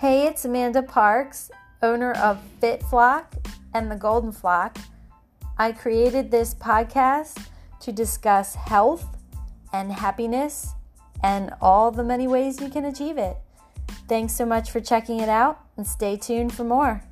Hey, it's Amanda Parks, owner of Fit Flock and the Golden Flock. I created this podcast to discuss health and happiness and all the many ways you can achieve it. Thanks so much for checking it out and stay tuned for more.